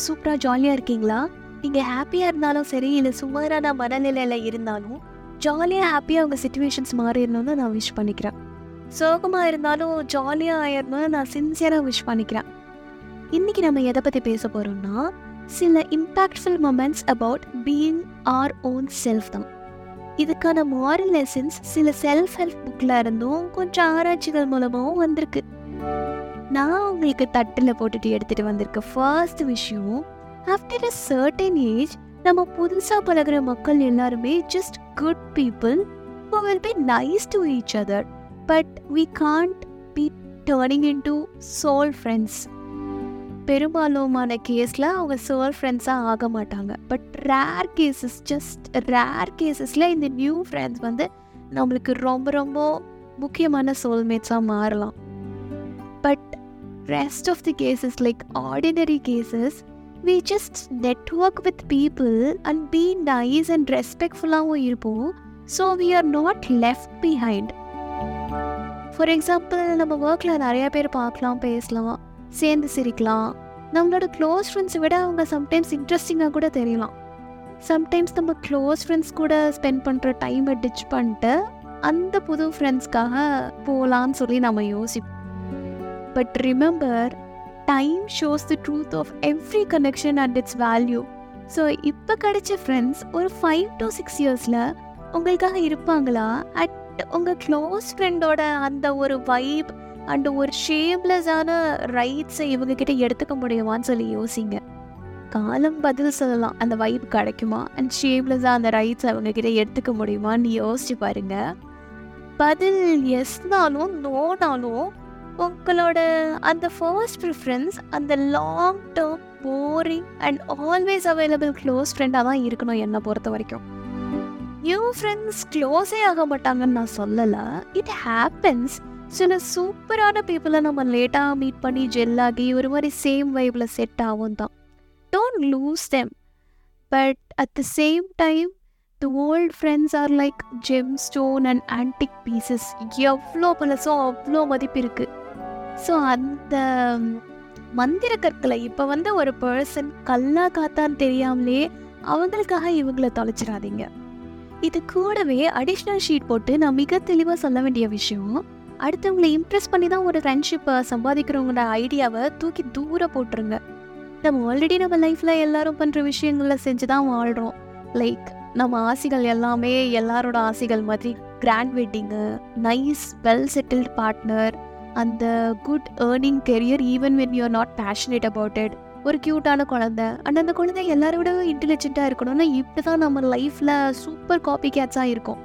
எல்லாரும் சூப்பராக ஜாலியாக இருக்கீங்களா? நீங்கள் ஹாப்பியாக இருந்தாலும் சரி இல்லை சுமாரான மனநிலையில் இருந்தாலும் ஜாலியாக ஹாப்பியாக உங்கள் சுச்சுவேஷன்ஸ் மாறிடணும்னு நான் விஷ் பண்ணிக்கிறேன். சோகமாக இருந்தாலும் ஜாலியாக ஆயிடணும்னு நான் சின்சியராக விஷ் பண்ணிக்கிறேன். இன்றைக்கி நம்ம எதை பற்றி பேச போகிறோம்னா சில impactful moments about being our own self தான். இதுக்கான மாரல் லெசன்ஸ் சில செல்ஃப் ஹெல்ப் புக்கில் இருந்தும் கொஞ்சம் ஆராய்ச்சிகள் மூலமாகவும் வந்திருக்கு. நான் உங்களுக்கு தட்டில் போட்டுட்டு எடுத்துகிட்டு வந்திருக்க ஃபர்ஸ்ட் விஷயம் ஆஃப்டர் அ சர்டன் ஏஜ் நம்ம புதுசாக பழகுற மக்கள் எல்லாருமே just good people who will be nice to each other but we can't be turning in to soul friends பெரும்பாலுமான கேஸில் அவங்க சோல் ஃப்ரெண்ட்ஸாக ஆக மாட்டாங்க. But rare cases just rare கேசஸில் இந்த நியூ ஃப்ரெண்ட்ஸ் வந்து நம்மளுக்கு ரொம்ப ரொம்ப முக்கியமான சோல்மேட்ஸாக மாறலாம். But rest of the cases, like ordinary cases, we just network with people and be nice and ரெஸ்பெக்ட்ஃபுல்லாகவும் இருப்போம். So we are not left behind for example நம்ம ஒர்க்கில் நிறைய பேர் பார்க்கலாம் பேசலாம் சேர்ந்து சிரிக்கலாம். நம்மளோட க்ளோஸ் ஃப்ரெண்ட்ஸை விட அவங்க சம்டைம்ஸ் இன்ட்ரெஸ்டிங்காக கூட தெரியலாம். சம்டைம்ஸ் நம்ம க்ளோஸ் ஃப்ரெண்ட்ஸ் கூட ஸ்பெண்ட் பண்ணுற டைமை டிச் பண்ணிட்டு அந்த புது ஃப்ரெண்ட்ஸ்க்காக போகலான்னு சொல்லி நம்ம யோசிப்போம். But remember time shows the truth of every connection and it's value so இப்போ கிடைச்ச ஃப்ரெண்ட்ஸ் ஒரு ஃபைவ் டு சிக்ஸ் இயர்ஸில் உங்களுக்காக இருப்பாங்களா? அட் உங்கள் க்ளோஸ் ஃப்ரெண்டோட அந்த ஒரு வைப் அண்ட் ஒரு ஷேம்லெஸ்ஸான ரைட்ஸை இவங்க கிட்ட எடுத்துக்க முடியுமான்னு சொல்லி யோசிங்க. காலம் பதில் சொல்லலாம். அந்த வைப் கிடைக்குமா? அண்ட் ஷேம்லெஸ்ஸாக அந்த ரைட்ஸ் அவங்க கிட்ட எடுத்துக்க முடியுமான்னு யோசிச்சு பாருங்க. பதில் எஸ்னாலும் நோனாலும் உங்களோட அந்த ஃபர்ஸ்ட் ப்ரிஃபரன்ஸ் அந்த long term boring and always available close ஃப்ரெண்டாக தான் இருக்கணும் என்னை பொறுத்த வரைக்கும். நியூ ஃப்ரெண்ட்ஸ் க்ளோஸே ஆக மாட்டாங்கன்னு நான் சொல்லலை. இட் ஹேப்பன்ஸ் சில சூப்பரான பீப்புளை நம்ம லேட்டாக மீட் பண்ணி ஜெல்லாகி ஒரு மாதிரி சேம் வைப்பில் செட் ஆகும் தான். Don't lose them but at the same time the old friends are like gem stone and antique pieces எவ்வளோ பழசோ அவ்வளோ மதிப்பு இருக்குது ஸோ அந்த மந்திர கற்களை இப்போ வந்து ஒரு பர்சன் கல்லா காத்தான்னு தெரியாமலே அவங்களுக்காக இவங்களை தொலைச்சிடாதீங்க. இது கூடவே அடிஷ்னல் ஷீட் போட்டு நான் மிக தெளிவாக சொல்ல வேண்டிய விஷயம் அடுத்தவங்களை இம்ப்ரெஸ் பண்ணி தான் ஒரு ஃப்ரெண்ட்ஷிப்பை சம்பாதிக்கிறவங்களோட ஐடியாவை தூக்கி தூரம் போட்டுருங்க. நம்ம ஆல்ரெடி நம்ம லைஃப்பில் எல்லாரும் பண்ணுற விஷயங்களை செஞ்சு தான் வாழ்கிறோம் லைக் நம்ம ஆசைகள் எல்லாமே எல்லாரோட ஆசைகள் மாதிரி grand wedding nice well settled partner அந்த good earning career even when you are not passionate about it ஒரு க்யூட்டான குழந்தை. அண்ட் அந்த குழந்தை எல்லாரோட இன்டெலிஜென்ட்டாக இருக்கணும்னா இப்படி தான் நம்ம லைஃப்பில் சூப்பர் காப்பி கேட்ஸாக இருக்கும்.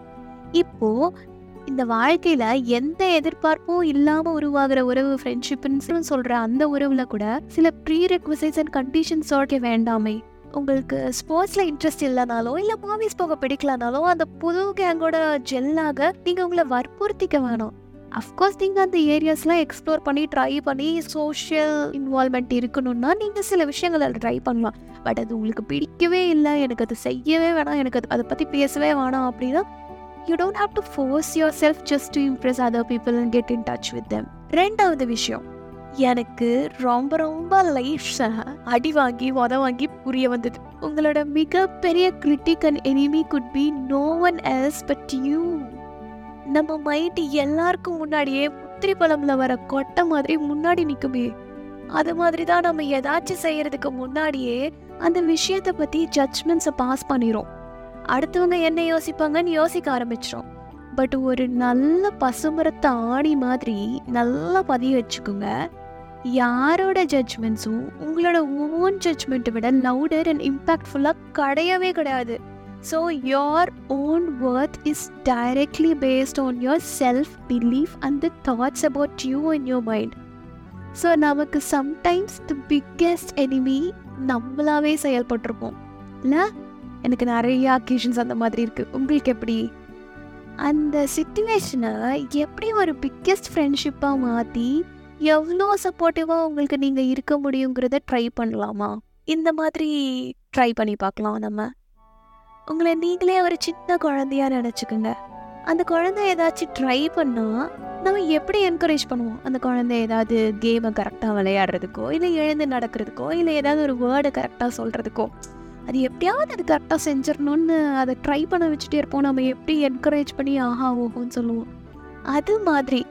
இப்போது இந்த வாழ்க்கையில் எந்த எதிர்பார்ப்பும் இல்லாமல் உருவாகிற உறவு ஃப்ரெண்ட்ஷிப்னு சொல்கிற அந்த உறவில் கூட சில prerequisites and conditions okay வேண்டாமே. உங்களுக்கு ஸ்போர்ட்ஸில் இன்ட்ரெஸ்ட் இல்லைனாலோ இல்லை மூவிஸ் போக பிடிக்கலனாலோ அந்த புது கேங்கோட ஜெல்லாக நீங்கள் உங்களை வற்புறுத்திக்க வேணும். அஃப்கோர்ஸ் நீங்கள் அந்த ஏரியாஸ்லாம் எக்ஸ்ப்ளோர் பண்ணி ட்ரை பண்ணி சோஷியல் இன்வால்மெண்ட் இருக்கணும்னா நீங்கள் சில விஷயங்களை ட்ரை பண்ணலாம். பட் அது உங்களுக்கு பிடிக்கவே இல்லை. எனக்கு அது செய்யவே வேணாம். எனக்கு அது அதை பற்றி பேசவே வேணாம் அப்படின்னா you don't have to force your self just to impress other people and get in touch with them ரெண்டாவது விஷயம் எனக்கு ரொம்ப ரொம்ப லைஃப்ஸை அடி வாங்கி உத வாங்கி புரிய வந்தது. உங்களோட மிகப்பெரிய critic and enemy could be no one else but you நம்ம மைண்ட் எல்லாருக்கும் முன்னாடியே முத்திரி பழம்ல வர கொட்டை மாதிரி முன்னாடி நிற்குமே அது மாதிரி தான் நம்ம ஏதாச்சும் செய்யறதுக்கு முன்னாடியே அந்த விஷயத்தை பற்றி ஜட்ஜ்மெண்ட்ஸை பாஸ் பண்ணிடும் அடுத்தவங்க என்ன யோசிப்பாங்கன்னு யோசிக்க ஆரம்பிச்சிடும் பட் ஒரு நல்ல பசுமரத்தை ஆணி மாதிரி நல்லா பதிய வச்சுக்கோங்க. யாரோட ஜட்ஜ்மெண்ட்ஸும் உங்களோட ஓன் ஜட்ஜ்மெண்ட்டை விட லவுடர் அண்ட் இம்பேக்ட்ஃபுல்லாக கிடையவே கிடையாது. So your own worth is directly based on your self belief and the thoughts about you in your mind so நமக்கு சம்டைம்ஸ் த பிக்கெஸ்ட் எனிமி நம்மளாவே செயல்பட்டிருப்போம். இல்லை? எனக்கு நிறைய அக்கேஷன்ஸ் அந்த மாதிரி இருக்குது உங்களுக்கு எப்படி? அந்த சுச்சுவேஷனை எப்படி ஒரு பிக்கெஸ்ட் ஃப்ரெண்ட்ஷிப்பாக மாற்றி எவ்வளோ சப்போர்ட்டிவாக உங்களுக்கு நீங்கள் இருக்க முடியுங்கிறத ட்ரை பண்ணலாமா? இந்த மாதிரி ட்ரை பண்ணி பார்க்கலாம் நம்ம. உங்களை நீங்களே ஒரு சின்ன குழந்தையா நினச்சிக்கோங்க. அந்த குழந்தை ஏதாச்சும் ட்ரை பண்ணால் நம்ம எப்படி என்கரேஜ் பண்ணுவோம்? அந்த குழந்தை ஏதாவது கேமை கரெக்டாக விளையாடுறதுக்கோ இல்லை எழுந்து நடக்கிறதுக்கோ இல்லை ஏதாவது ஒரு வேர்டை கரெக்டாக சொல்கிறதுக்கோ அது எப்படியாவது அது கரெக்டாக செஞ்சிடணும்னு அதை ட்ரை பண்ண வச்சுட்டே இருப்போம். நம்ம எப்படி என்கரேஜ் பண்ணி ஆஹா ஓஹோன்னு சொல்லுவோம். அது மாதிரி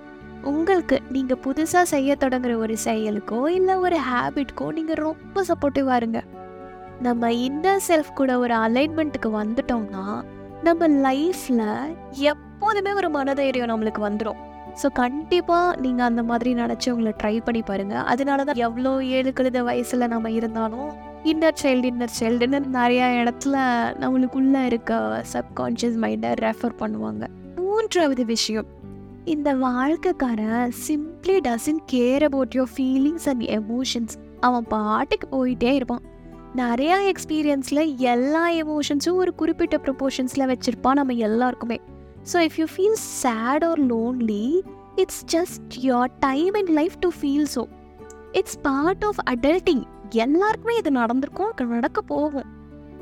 உங்களுக்கு நீங்கள் புதுசாக செய்ய தொடங்குற ஒரு செயலுக்கோ இல்லை ஒரு ஹேபிட்க்கோ நீங்கள் ரொம்ப சப்போர்ட்டிவாக இருங்க. நம்ம இன்னர் செல்ஃப் கூட ஒரு அலைன்மெண்ட்டுக்கு வந்துட்டோம்னா நம்ம லைஃப்பில் எப்போதுமே ஒரு மனதைரியம் நம்மளுக்கு வந்துடும் ஸோ கண்டிப்பாக நீங்கள் அந்த மாதிரி நினச்சி உங்களை ட்ரை பண்ணி பாருங்கள் அதனால தான் எவ்வளோ ஏழு கழுத வயசில் நம்ம இருந்தாலும் இன்னர் சைல்டு இன்னர் சைல்டுன்னு நிறையா இடத்துல நம்மளுக்குள்ளே இருக்க சப்கான்ஷியஸ் மைண்டை ரெஃபர் பண்ணுவாங்க. மூன்றாவது விஷயம் இந்த வாழ்க்கைக்காரன் simply doesn't care about your feelings and emotions அவன் பாட்டுக்கு போயிட்டே இருப்பான். நிறையா எக்ஸ்பீரியன்ஸில் எல்லா எமோஷன்ஸும் ஒரு குறிப்பிட்ட ப்ரொபோர்ஷன்ஸில் வச்சுருப்பான் நம்ம எல்லாருக்குமே. So if you feel sad or lonely it's just your time in life to feel so it's part of adulting எல்லாருக்குமே இது நடந்திருக்கும் நடக்க போகும்.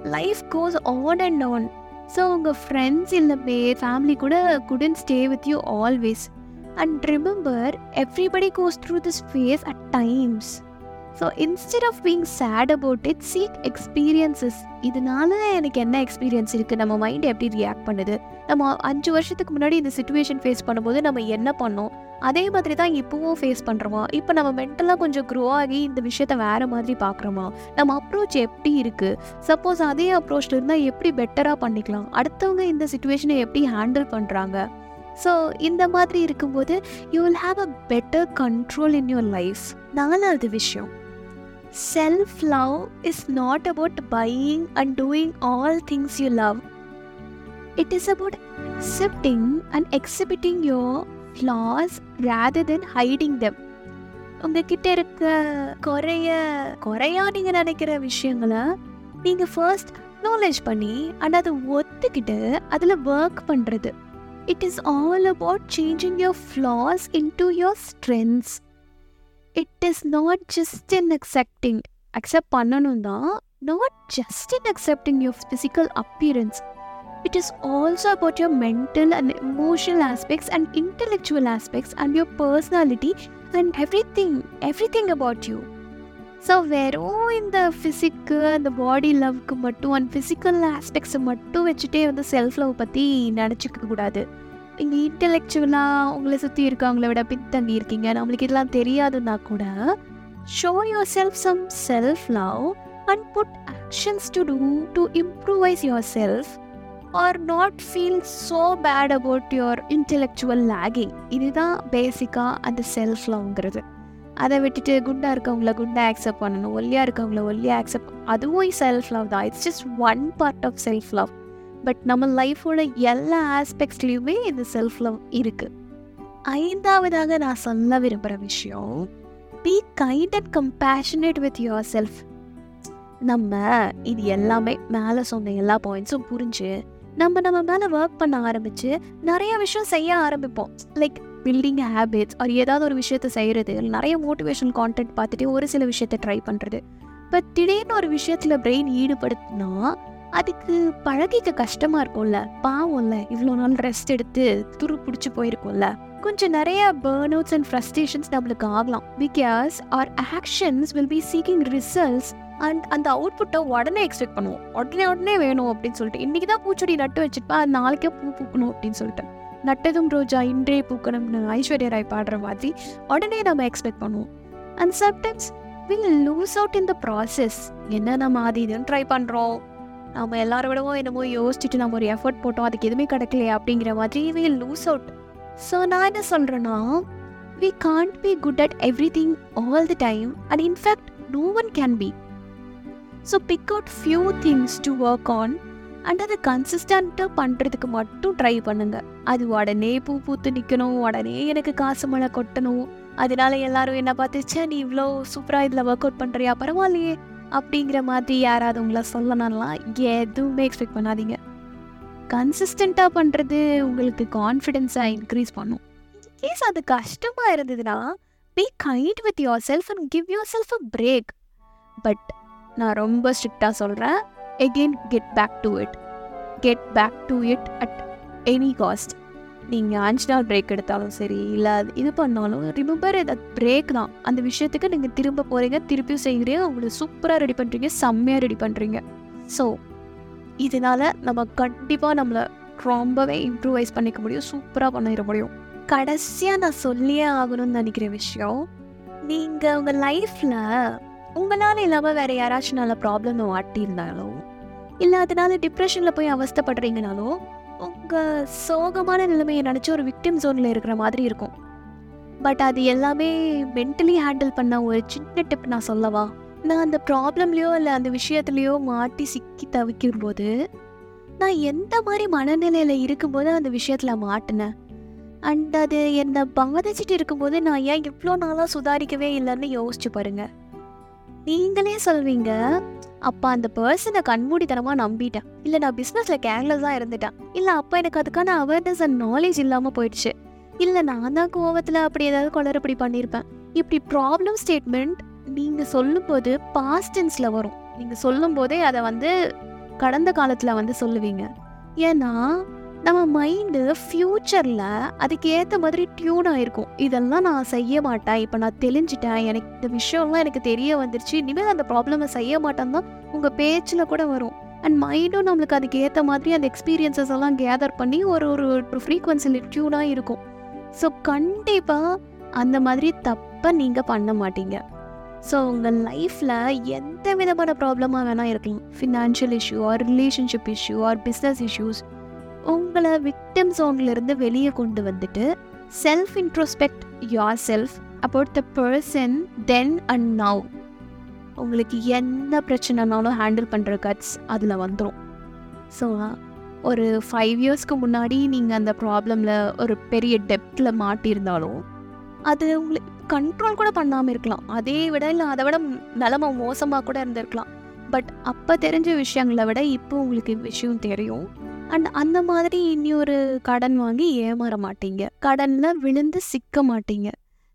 Life goes on and on so உங்கள் ஃப்ரெண்ட்ஸ் இல்லை ஃபேமிலி கூட குடன் stay with you always and remember everybody goes through this phase at times so instead of being sad about it seek experiences இதனால எனக்கு என்ன எக்ஸ்பீரியன்ஸ் இருக்குது நம்ம mind எப்படி react பண்ணுது? நம்ம அஞ்சு வருஷத்துக்கு முன்னாடி இந்த சுச்சுவேஷன் ஃபேஸ் பண்ணும்போது நம்ம என்ன பண்ணோம்? அதே மாதிரி தான் இப்போவும் ஃபேஸ் பண்ணுறோமா இப்போ நம்ம மென்டலாக கொஞ்சம் க்ரோ ஆகி இந்த விஷயத்த வேறு மாதிரி பார்க்குறோமா? நம்ம அப்ரோச் எப்படி இருக்குது சப்போஸ் அதே அப்ரோச்சில் இருந்தால் எப்படி பெட்டராக பண்ணிக்கலாம்? அடுத்தவங்க இந்த சுச்சுவேஷனை எப்படி ஹேண்டில் பண்ணுறாங்க ஸோ இந்த மாதிரி இருக்கும்போது you will have a better control in your life நாலாவது விஷயம். Self love is not about buying and doing all things you love it is about accepting and exhibiting your flaws rather than hiding them உங்ககிட்ட இருக்க குறைய குறையா நீங்கள் நினைக்கிற விஷயங்களை நீங்கள் ஃபர்ஸ்ட் அக்னாலேஜ் பண்ணி அண்ட் அதை ஒத்துக்கிட்டு அதில் ஒர்க் பண்ணுறது it is all about changing your flaws into your strengths it is not just in accepting accept பண்ணணும் தான் not just in accepting your physical appearance it is also about your mental and emotional aspects and intellectual aspects and your personality and everything everything about you so வெறும் இந்த ஃபிசிக்கு அந்த பாடி லவ்க்கு மட்டும் and physical ஆஸ்பெக்ட்ஸை மட்டும் வச்சுட்டே வந்து self love பற்றி நினச்சிக்க கூடாது நீங்கள் இன்டெலெக்சுவலாக உங்களை சுற்றி இருக்கவங்கள விட பின்தங்கி இருக்கீங்க. நம்மளுக்கு இதெல்லாம் தெரியாதுன்னா கூட show your self some self love and put actions to do to improvise your self or not feel so bad about your intellectual lagging இதுதான் பேசிக்காக அந்த செல்ஃப் லவ்ங்கிறது அதை விட்டுட்டு குண்டாக இருக்கவங்கள குண்டாக அக்செப்ட் பண்ணணும் ஒல்லியாக இருக்கவங்கள ஒல்லியாக அக்செப்ட் அதுவும் செல்ஃப் லவ் தான். It's just one part of self love but நம்ம லைஃபோட எல்லா ஆஸ்பெக்ட்ஸ்லேயுமே இந்த செல்ஃப் லவ் இருக்குது ஐந்தாவதாக நான் சொல்ல விரும்புகிற விஷயம் be kind and compassionate with your self நம்ம இது எல்லாமே மேலே சொன்ன எல்லா பாயிண்ட்ஸும் புரிஞ்சு நம்ம நம்ம மேலே ஒர்க் பண்ண ஆரம்பித்து நிறைய விஷயம் செய்ய ஆரம்பிப்போம். லைக் பில்டிங் ஹேபிட்ஸ் ஒரு ஏதாவது ஒரு விஷயத்த செய்கிறது நிறைய மோட்டிவேஷன் கான்டென்ட் பார்த்துட்டு ஒரு சில விஷயத்த ட்ரை பண்ணுறது பட் திடீர்னு ஒரு விஷயத்தில் பிரெயின் ஈடுபடுத்தினா அதுக்கு பழகிக்க கஷ்டமாக இருக்கும்ல. பாவம்ல இவ்வளோ நாள் ரெஸ்ட் எடுத்து துரு பிடிச்சி போயிருக்கோம்ல. கொஞ்சம் நிறைய பேர்ன் அவுட்ஸ் அண்ட் ஃப்ரஸ்ட்ரேஷன்ஸ் நம்மளுக்கு ஆகலாம். Because our actions will be seeking results and அந்த அவுட்புட்டை உடனே எக்ஸ்பெக்ட் பண்ணுவோம். உடனே உடனே வேணும் அப்படின்னு சொல்லிட்டு. இன்றைக்கி தான் பூச்செடி நட்டு வச்சுருப்பா அது நாளைக்கே பூ பூக்கணும் அப்படின்னு சொல்லிட்டு. நட்டதும் ரோஜா இன்றே பூக்கணும்னு ஐஸ்வர்யா ராய் பாடுற மாதிரி உடனே நம்ம எக்ஸ்பெக்ட் பண்ணுவோம். And sometimes will lose out in the process என்ன நம்ம அது இதுன்னு ட்ரை பண்ணுறோம் நம்ம எல்லார விடவும் என்னமோ யோசிச்சுட்டு நம்ம ஒரு எஃபர்ட் போட்டோம் அதுக்கு எதுவுமே கிடைக்கலையே அப்படிங்கிற மாதிரி வில் லூஸ் அவுட் ஸோ நான் என்ன சொல்கிறேன்னா we can't be good at everything all the time and in fact no one can be so pick out few things to work on and அதை கன்சிஸ்டண்ட்டாக பண்ணுறதுக்கு மட்டும் ட்ரை பண்ணுங்க. அது உடனே பூ பூத்து நிற்கணும் உடனே எனக்கு காசு மழை கொட்டணும். அதனால எல்லாரும் என்ன பார்த்துச்சா நீ இவ்வளோ சூப்பராக இதில் ஒர்க் அவுட் பண்ணுறியா பரவாயில்லையே. அப்படிங்கிற மாதிரி யாராவது உங்களை சொல்லணும்லாம் எதுவுமே எக்ஸ்பெக்ட் பண்ணாதீங்க. கன்சிஸ்டண்ட்டாக பண்ணுறது உங்களுக்கு கான்ஃபிடென்ஸாக இன்க்ரீஸ் பண்ணும். கேஸ் அது கஷ்டமாக இருந்ததுன்னா be kind with your self and give your self a break but நான் ரொம்ப ஸ்ட்ரிக்டாக சொல்கிறேன் again get back to it get back to it at any cost நீங்கள் அஞ்சு நாள் பிரேக் எடுத்தாலும் சரி இல்லை அது இது பண்ணாலும் ரிமெம்பர் தட் பிரேக் தான். அந்த விஷயத்துக்கு நீங்கள் திரும்ப போகிறீங்க திருப்பியும் செய்கிறீங்க உங்களை சூப்பராக ரெடி பண்ணுறீங்க செம்மையாக ரெடி பண்ணுறீங்க ஸோ இதனால் நம்ம கண்டிப்பாக நம்மளை ரொம்பவே இம்ப்ரூவைஸ் பண்ணிக்க முடியும் சூப்பராக பண்ணிட முடியும். கடைசியாக நான் சொல்லியே ஆகணும்னு நினைக்கிற விஷயம் நீங்கள் உங்கள் லைஃப்பில் உங்களால் இல்லாமல் வேறு யாராச்சும் நல்ல ப்ராப்ளம் மாட்டியிருந்தாலோ இல்லை அதனால டிப்ரெஷனில் போய் அவஸ்தைப்படுறீங்கனாலோ உங்கள் சோகமான நிலைமையை நினச்சி ஒரு விக்டிம் ஜோனில் இருக்கிற மாதிரி இருக்கும். பட் அது எல்லாமே மென்டலி ஹேண்டில் பண்ண ஒரு சின்ன டிப் நான் சொல்லவா? நான் அந்த ப்ராப்ளம்லையோ இல்லை அந்த விஷயத்துலையோ மாட்டி சிக்கி தவிக்கும் போது நான் எந்த மாதிரி மனநிலையில் இருக்கும்போது அந்த விஷயத்தில் மாட்டினேன்? அண்ட் அது என்னை பாதிச்சுட்டு இருக்கும்போது நான் ஏன் இவ்வளோ நாளாக சுதாரிக்கவே இல்லைன்னு யோசிச்சு பாருங்கள் நீங்களே சொல்வீங்க. அப்போ அந்த பர்சனை கண்மூடித்தனமாக நம்பிட்டேன். இல்லை நான் பிஸ்னஸில் கேர்லெஸ்ஸாக இருந்துட்டேன். இல்லை அப்போ எனக்கு அதுக்கான அவேர்னஸ் அண்ட் நாலேஜ் இல்லாமல் போயிடுச்சு. இல்லை நான் தான் கோவத்தில் அப்படி ஏதாவது குளறுபடி பண்ணியிருப்பேன் இப்படி ப்ராப்ளம் ஸ்டேட்மெண்ட் நீங்கள் சொல்லும்போது பாஸ்டென்ஸில் வரும். நீங்கள் சொல்லும்போதே அதை வந்து கடந்த காலத்தில் வந்து சொல்லுவீங்க. ஏன்னா நம்ம மைண்டு ஃப்யூச்சரில் அதுக்கு ஏற்ற மாதிரி டியூன் ஆயிருக்கும். இதெல்லாம் நான் செய்ய மாட்டேன். இப்போ நான் தெளிஞ்சிட்டேன். எனக்கு இந்த விஷயம்லாம் எனக்கு தெரிய வந்துருச்சு. இனிமேல் அந்த ப்ராப்ளமை செய்ய மாட்டேன் தான் உங்கள் பேச்சில் கூட வரும். அண்ட் மைண்டும் நம்மளுக்கு அதுக்கு ஏற்ற மாதிரி அந்த எக்ஸ்பீரியன்சஸ் எல்லாம் கேதர் பண்ணி ஒரு ஒரு ஒரு ஃப்ரீக்வன்சியில் டியூனாக இருக்கும். ஸோ கண்டிப்பாக அந்த மாதிரி தப்பை நீங்கள் பண்ண மாட்டீங்க. ஸோ உங்கள் லைஃப்பில் எந்த விதமான ப்ராப்ளமாக வேணால் இருக்கலாம். Financial issue or relationship issue or business issues உங்களை விக்டம் ஜோன்லேருந்து வெளியே கொண்டு வந்துட்டு self introspect your self about the person then and now உங்களுக்கு என்ன பிரச்சனைனாலும் ஹேண்டில் பண்ணுற கட்ஸ் அதில் வந்துடும் ஸோ ஒரு ஃபைவ் இயர்ஸ்க்கு முன்னாடி நீங்கள் அந்த ப்ராப்ளமில் ஒரு பெரிய டெப்த்தில் மாட்டியிருந்தாலும் அது உங்களுக்கு கண்ட்ரோல் கூட பண்ணாமல் இருக்கலாம். அதே விட இல்லை அதை விட நிலமை மோசமாக கூட இருந்திருக்கலாம். பட் அப்போ தெரிஞ்ச விஷயங்களை விட இப்போ உங்களுக்கு விஷயம் தெரியும். அண்ட் அந்த மாதிரி இனி ஒரு கடன் வாங்கி ஏமாற மாட்டீங்க. கடனில் விழுந்து சிக்க மாட்டீங்க.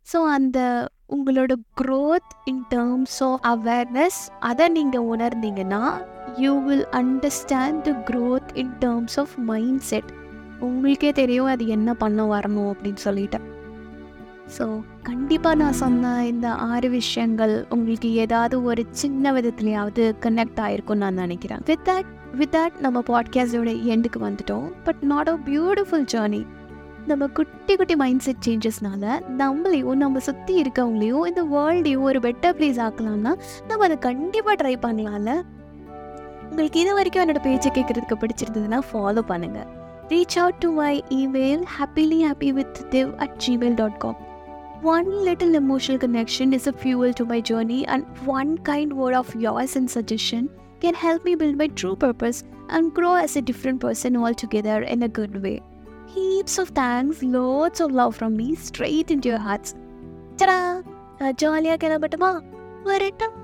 ஸோ அந்த உங்களோட growth in terms of awareness அதை நீங்கள் உணர்ந்தீங்கன்னா you will understand the growth in terms of mind set உங்களுக்கே தெரியும் அது என்ன பண்ண வரணும் அப்படின்னு சொல்லிட்டேன் ஸோ கண்டிப்பாக நான் சொன்ன இந்த ஆறு விஷயங்கள் உங்களுக்கு ஏதாவது ஒரு சின்ன விதத்துலையாவது கனெக்ட் ஆயிருக்கும்னு நான் நினைக்கிறேன். வித் தட் வித் தட் நம்ம பாட்காஸ்டோட எண்டுக்கு வந்துட்டோம். But not a beautiful journey நம்ம குட்டி குட்டி மைண்ட் செட் சேஞ்சஸ்னால நம்மளையும் நம்ம சுற்றி இருக்கவங்களையும் இந்த வேர்ல்டையும் ஒரு பெட்டர் பிளேஸ் ஆக்கலாம்னா நம்ம அதை கண்டிப்பாக ட்ரை பண்ணலாம்ல. உங்களுக்கு இது வரைக்கும் என்னோட பேச்சை கேட்குறதுக்கு பிடிச்சிருந்ததுன்னா ஃபாலோ பண்ணுங்கள் reach out to my email happily happy with திவ் at Gmail dot com One little emotional connection is a fuel to my journey, and one kind word of yours and suggestion. can help me build my true purpose and grow as a different person altogether in a good way. Heaps of thanks, loads of love from me straight into your hearts. Ta-da! நான் ஜாலியாக கிளம்பட்டுமா வரட்டும்